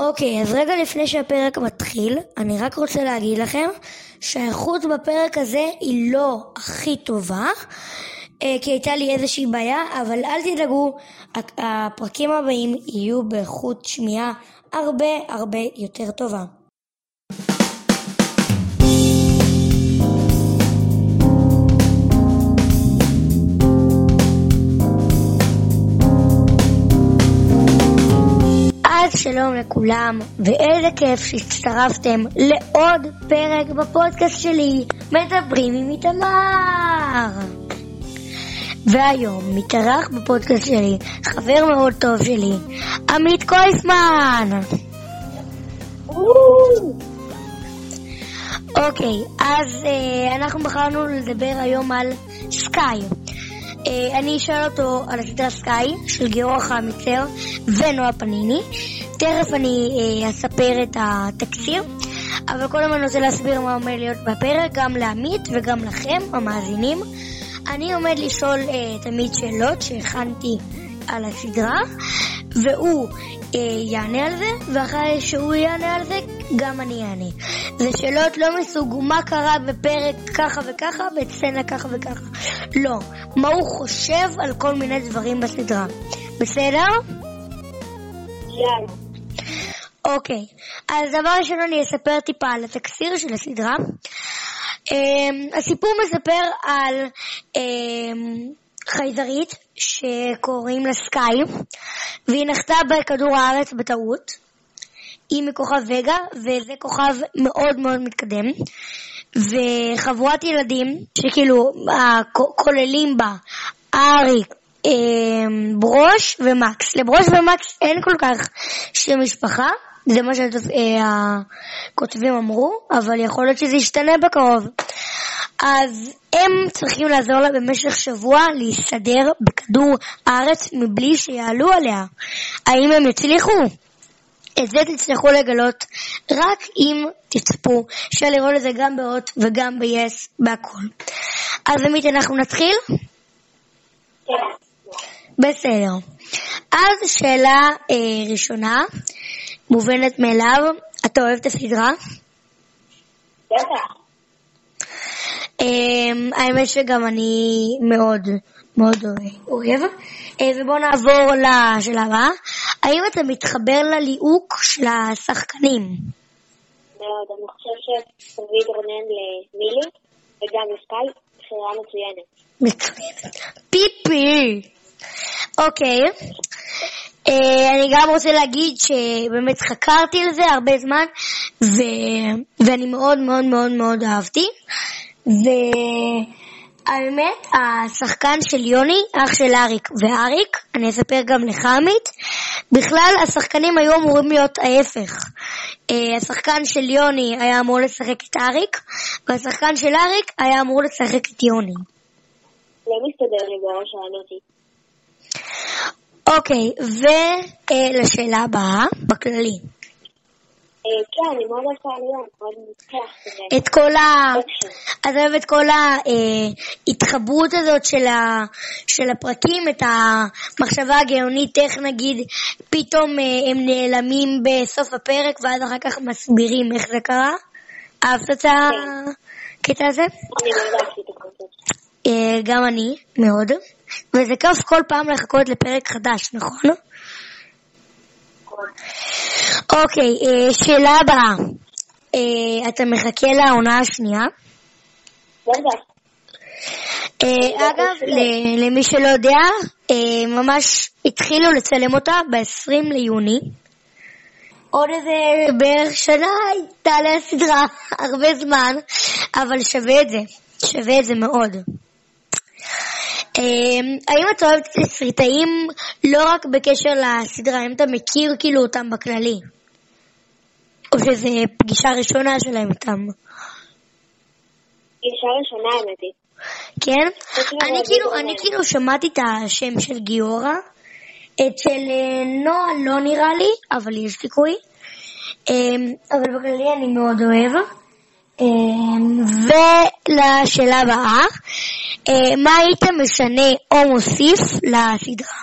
אוקיי, אז רגע לפני שהפרק מתחיל, אני רק רוצה להגיד לכם שהאיכות בפרק הזה היא לא הכי טובה, אה, כי הייתה לי איזושהי בעיה, אבל אל תדאגו, הפרקים הבאים יהיו באיכות שמיעה הרבה הרבה יותר טובה. שלום לכולם, ואיזה כיף שהצטרפתם לעוד פרק בפודקאסט שלי, מדברים עם איתמר. והיום מתארח בפודקאסט שלי חבר מאוד טוב שלי, עמית קויפמן. אוקיי, אז אה, אנחנו בחרנו לדבר היום על סקאי. אה, אני אשאל אותו על הסדרה סקאי של גיורא חמיצר ונועה פניני. תכף אני אה, אספר את התקציר, אבל קודם אני רוצה להסביר מה עומד להיות בפרק, גם לעמית וגם לכם, המאזינים. אני עומד לשאול אה, תמיד שאלות שהכנתי על הסדרה, והוא אה, יענה על זה, ואחרי שהוא יענה על זה, גם אני אענה. זה שאלות לא מסוג מה קרה בפרק ככה וככה, בסצנה ככה וככה. לא, מה הוא חושב על כל מיני דברים בסדרה. בסדר? יאללה. אוקיי, אז דבר ראשון אני אספר טיפה על התקציר של הסדרה. Um, הסיפור מספר על um, חייזרית שקוראים לה סקאי, והיא נחתה בכדור הארץ בטעות. היא מכוכב וגה, וזה כוכב מאוד מאוד מתקדם. וחבורת ילדים, שכאילו כוללים בה אריק, אמ, ברוש ומקס. לברוש ומקס אין כל כך שם משפחה, זה מה שהכותבים אמרו, אבל יכול להיות שזה ישתנה בקרוב. אז הם צריכים לעזור לה במשך שבוע להסתדר בכדור הארץ מבלי שיעלו עליה. האם הם יצליחו? את זה תצטרכו לגלות רק אם תצפו. אפשר לראות את זה גם באות וגם ב-yes, בהכל. אז עמית, אנחנו נתחיל? כן. בסדר. אז שאלה אה, ראשונה, מובנת מאליו, אתה אוהב את הסדרה? בטח. אה, האמת שגם אני מאוד מאוד אוהב. אה, ובואו נעבור לשאלה הבאה. האם אתה מתחבר לליהוק של השחקנים? מאוד. אני חושב שדוד רונן למילי וגם לסקאי בחירה מצוינת. מצוינת. פיפי. אוקיי. אה, אני גם רוצה להגיד שבאמת חקרתי על זה הרבה זמן, ו... ואני מאוד מאוד מאוד מאוד אהבתי. והאמת, השחקן של יוני, אח של אריק ואריק, אני אספר גם לך עמית, בכלל השחקנים היו אמורים להיות ההפך. אה, השחקן של יוני היה אמור לשחק את אריק, והשחקן של אריק היה אמור לשחק את יוני. לא מסתדר לי בראש הענותי. אוקיי, ולשאלה הבאה, בכללי. אה, כן, אני מאוד אוהבת העליון, מאוד כזה. את כל ה... אקשן. את אוהבת את כל ההתחברות הזאת של, ה... של הפרקים, את המחשבה הגאונית, איך נגיד פתאום אה, הם נעלמים בסוף הפרק ואז אחר כך מסבירים איך זה קרה? אהבת את הקטע הזה? אני מאוד אהבתי את הקונספט. אה, גם אני, מאוד. וזה כיף כל פעם לחכות לפרק חדש, נכון? אוקיי, אה, שאלה הבאה. אה, אתה מחכה לעונה השנייה? אה, אגב, למי שלא יודע, אה, ממש התחילו לצלם אותה ב-20 ליוני. עוד איזה בערך שנה תעלה הסדרה, הרבה זמן, אבל שווה את זה, שווה את זה מאוד. אה, האם אתה אוהב תסריטאים לא רק בקשר לסדרה, האם אתה מכיר כאילו אותם בכללי? או שזו פגישה ראשונה שלהם איתם? אישה ראשונה האמת היא. כן? אני כאילו. אני כאילו שמעתי את השם של גיורא, אצל אה, נועה לא נראה לי, אבל יש סיכוי. אמ, אבל בכללי אני מאוד אוהב. אמ, ולשאלה הבאה, אה, מה היית משנה או מוסיף לסדרה?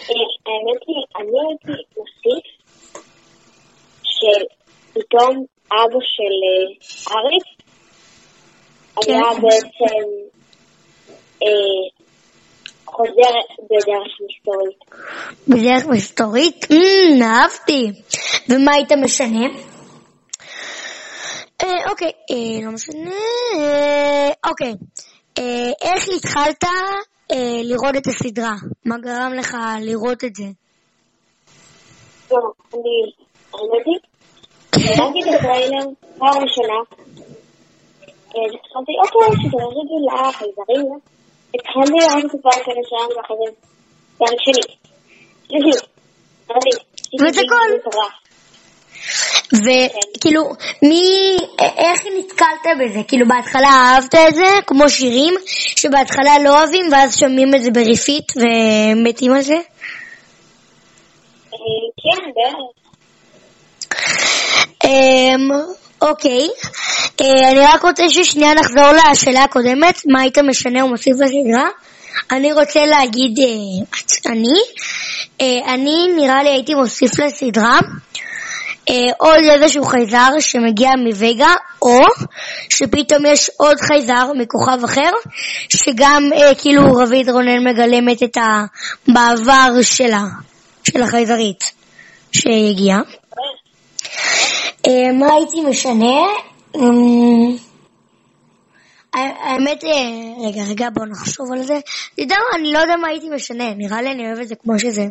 אה, האמת היא, אני הייתי מוסיף פתאום אבא של אה, אריק כן. היה בעצם אה, חוזר בדרך מסתורית. בדרך מסתורית? אמ, אהבתי. ומה היית משנה? אוקיי, אה, לא משנה. אה, אוקיי. אה, איך התחלת אה, לראות את הסדרה? מה גרם לך לראות את זה? טוב, אני, היא, ראיתי את הטריילר פעם ראשונה, אה, התחלתי, אוקיי, סדרה רגילה, חייזרים, התחלתי לראות את הפרק הראשון ואחרי זה פרק שני. שלישי. ואת הכל. וכאילו, מי, איך נתקלת בזה? כאילו בהתחלה אהבת את זה, כמו שירים, שבהתחלה לא אוהבים, ואז שומעים את זה בריפיט ומתים על זה? אה, כן, בערך. אמ, אוקיי, אה, אני רק רוצה ששנייה נחזור לשאלה הקודמת, מה היית משנה ומוסיף לסדרה? אני רוצה להגיד, אני, אה, אני נראה לי הייתי מוסיף לסדרה עוד איזשהו חייזר שמגיע מווגה, או שפתאום יש עוד חייזר מכוכב אחר, שגם אה, כאילו רביד רונן מגלמת את המעבר שלה, של החייזרית שהגיעה. אה, מה הייתי משנה? אמ, ה- האמת, אה, רגע, רגע, בואו נחשוב על זה. אתה יודע מה, אני לא יודע מה הייתי משנה, נראה לי אני אוהב את זה כמו שזה.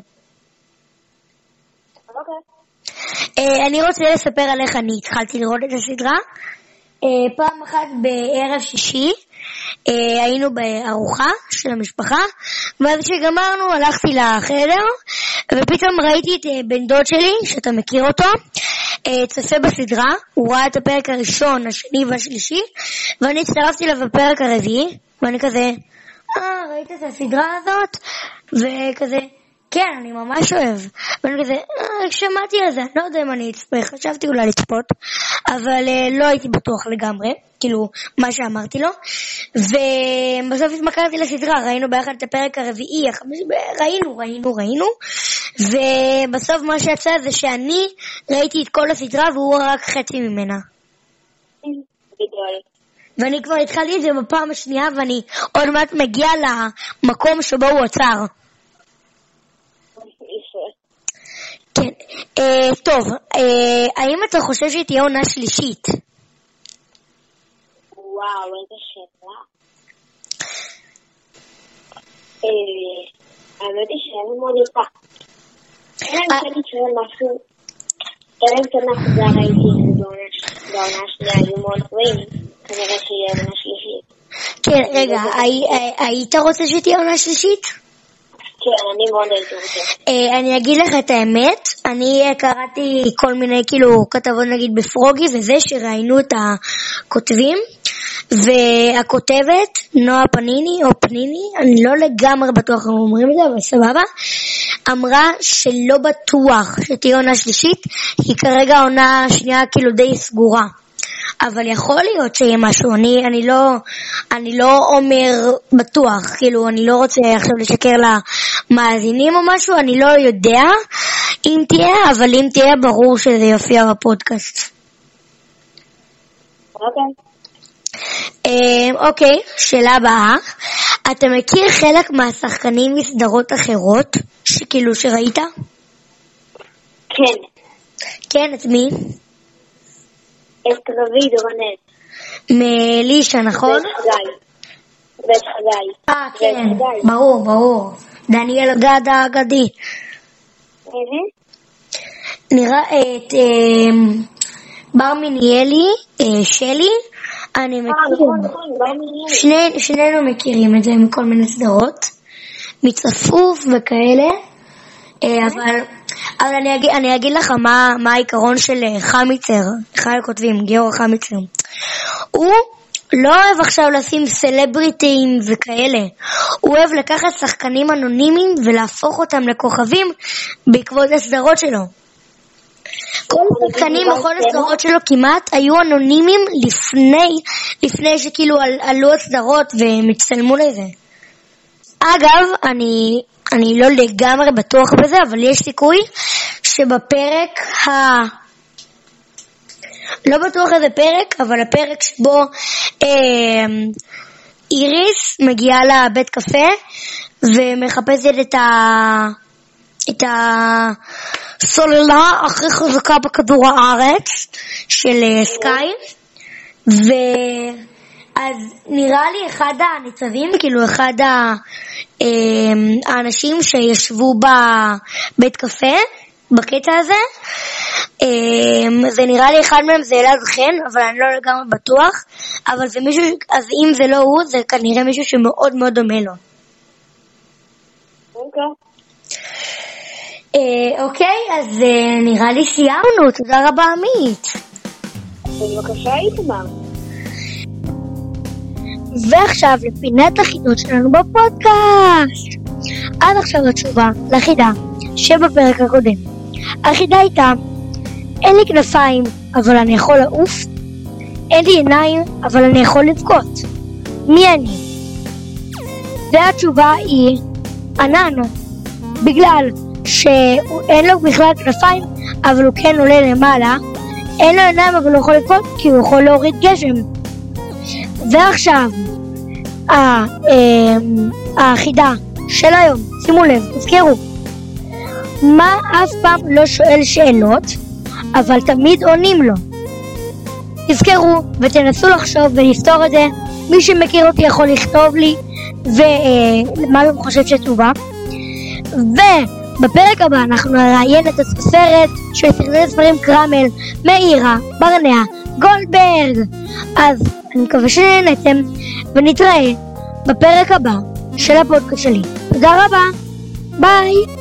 אוקיי. אה, אני רוצה לספר על איך אני התחלתי לראות את הסדרה. אה, פעם אחת בערב שישי אה, היינו בארוחה של המשפחה, ואז כשגמרנו הלכתי לחדר, ופתאום ראיתי את בן דוד שלי, שאתה מכיר אותו, צופה בסדרה, הוא ראה את הפרק הראשון, השני והשלישי, ואני הצטרפתי אליו בפרק הרביעי, ואני כזה, אה, ראית את הסדרה הזאת? וכזה, כן, אני ממש אוהב. ואני כזה, אה, שמעתי על זה, לא יודע אם אני אצפה, חשבתי אולי לצפות, אבל אה, לא הייתי בטוח לגמרי, כאילו, מה שאמרתי לו. ובסוף התמכרתי לסדרה, ראינו ביחד את הפרק הרביעי, החמישי, ראינו, ראינו, ראינו. ובסוף מה שיצא זה שאני ראיתי את כל הסדרה והוא רק חצי ממנה. ואני כבר התחלתי את זה בפעם השנייה ואני עוד מעט מגיע למקום שבו הוא עצר. יפה. כן. אה, טוב, אה, האם אתה חושב שתהיה עונה שלישית? וואו, איזה שאלה. אה, האמת היא שאין מאוד יפה. אלא אם אה. כן יקרה משהו, אלא אם כן נחזר הייתי בעונה השנייה היו מאוד גבוהים, כנראה שיהיה עונה שלישית. כן, רגע, הי- הי- היית רוצה שתהיה עונה שלישית? כן, אני מאוד הייתי רוצה. אה, אני אגיד לך את האמת, אני אה, קראתי כל מיני כאילו כתבות נגיד בפרוגי וזה, שראיינו את הכותבים, והכותבת, נועה פניני או פניני, אני לא לגמרי בטוח אם אומרים את זה, אבל סבבה, אמרה שלא בטוח שתהיה עונה שלישית, כי כרגע העונה השנייה כאילו די סגורה. אבל יכול להיות שיהיה משהו, אני, אני, לא, אני לא אומר בטוח, כאילו, אני לא רוצה עכשיו לשקר למאזינים או משהו, אני לא יודע אם תהיה, אבל אם תהיה, ברור שזה יופיע בפודקאסט. אוקיי. אה, אוקיי, שאלה הבאה. אתה מכיר חלק מהשחקנים מסדרות אחרות, שכאילו שראית? כן, כן, את מי? את רביד רונן. מלישה, נכון? ואת חגי. ואת חגי. אה, כן, חגי. ברור, ברור. דניאל גד האגדי. נראה את אה, בר מיניאלי, אה, שלי, אני אה, מכיר. נכון, נכון, שנינו מכירים את זה מכל מיני סדרות, מצפוף וכאלה, אה, אבל, אבל אני, אגיד, אני אגיד לך מה, מה העיקרון של אה, חמיצר, אחד הכותבים, גיאור חמיצר. הוא לא אוהב עכשיו לשים סלבריטים וכאלה, הוא אוהב לקחת שחקנים אנונימיים ולהפוך אותם לכוכבים בעקבות הסדרות שלו. כל השחקנים בכל הסדרות שלו כמעט היו אנונימיים לפני, לפני שכאילו על, עלו הסדרות והם הצטלמו לזה. אגב, אני, אני לא לגמרי בטוח בזה, אבל יש סיכוי שבפרק ה... לא בטוח איזה פרק, אבל הפרק שבו אה, איריס מגיעה לבית קפה ומחפשת את ה... את הסוללה הכי חזקה בכדור הארץ של אה, סקאי ואז נראה לי אחד הניצבים, כאילו אחד ה... אה, האנשים שישבו בבית קפה בקטע הזה אה, זה נראה לי אחד מהם זה אלעד חן, אבל אני לא לגמרי בטוח אבל זה מישהו, אז אם זה לא הוא, זה כנראה מישהו שמאוד מאוד דומה לו אוקיי. אה, אוקיי, אז אה, נראה לי סיימנו, תודה רבה עמית. בבקשה, איתמר. ועכשיו לפינת החידות שלנו בפודקאסט. עד עכשיו התשובה לחידה שבפרק הקודם. החידה הייתה, אין לי כנפיים, אבל אני יכול לעוף, אין לי עיניים, אבל אני יכול לבכות. מי אני? והתשובה היא ענן, בגלל שאין לו בכלל כנפיים, אבל הוא כן עולה למעלה. אין לו עיניים, אבל הוא יכול לבכות, כי הוא יכול להוריד גשם. ועכשיו, ה- אמ, החידה של היום, שימו לב, תזכרו, מה אף פעם לא שואל שאלות, אבל תמיד עונים לו. תזכרו ותנסו לחשוב ולפתור את זה. מי שמכיר אותי יכול לכתוב לי ומה הוא חושב שתשובה. ובפרק הבא אנחנו נראיין את הסופרת של סרטי ספרים קרמל, מאירה, ברנע, גולדברג. אז אני מקווה שנהנתם ונתראה בפרק הבא של הפודקאסט שלי. תודה רבה, ביי!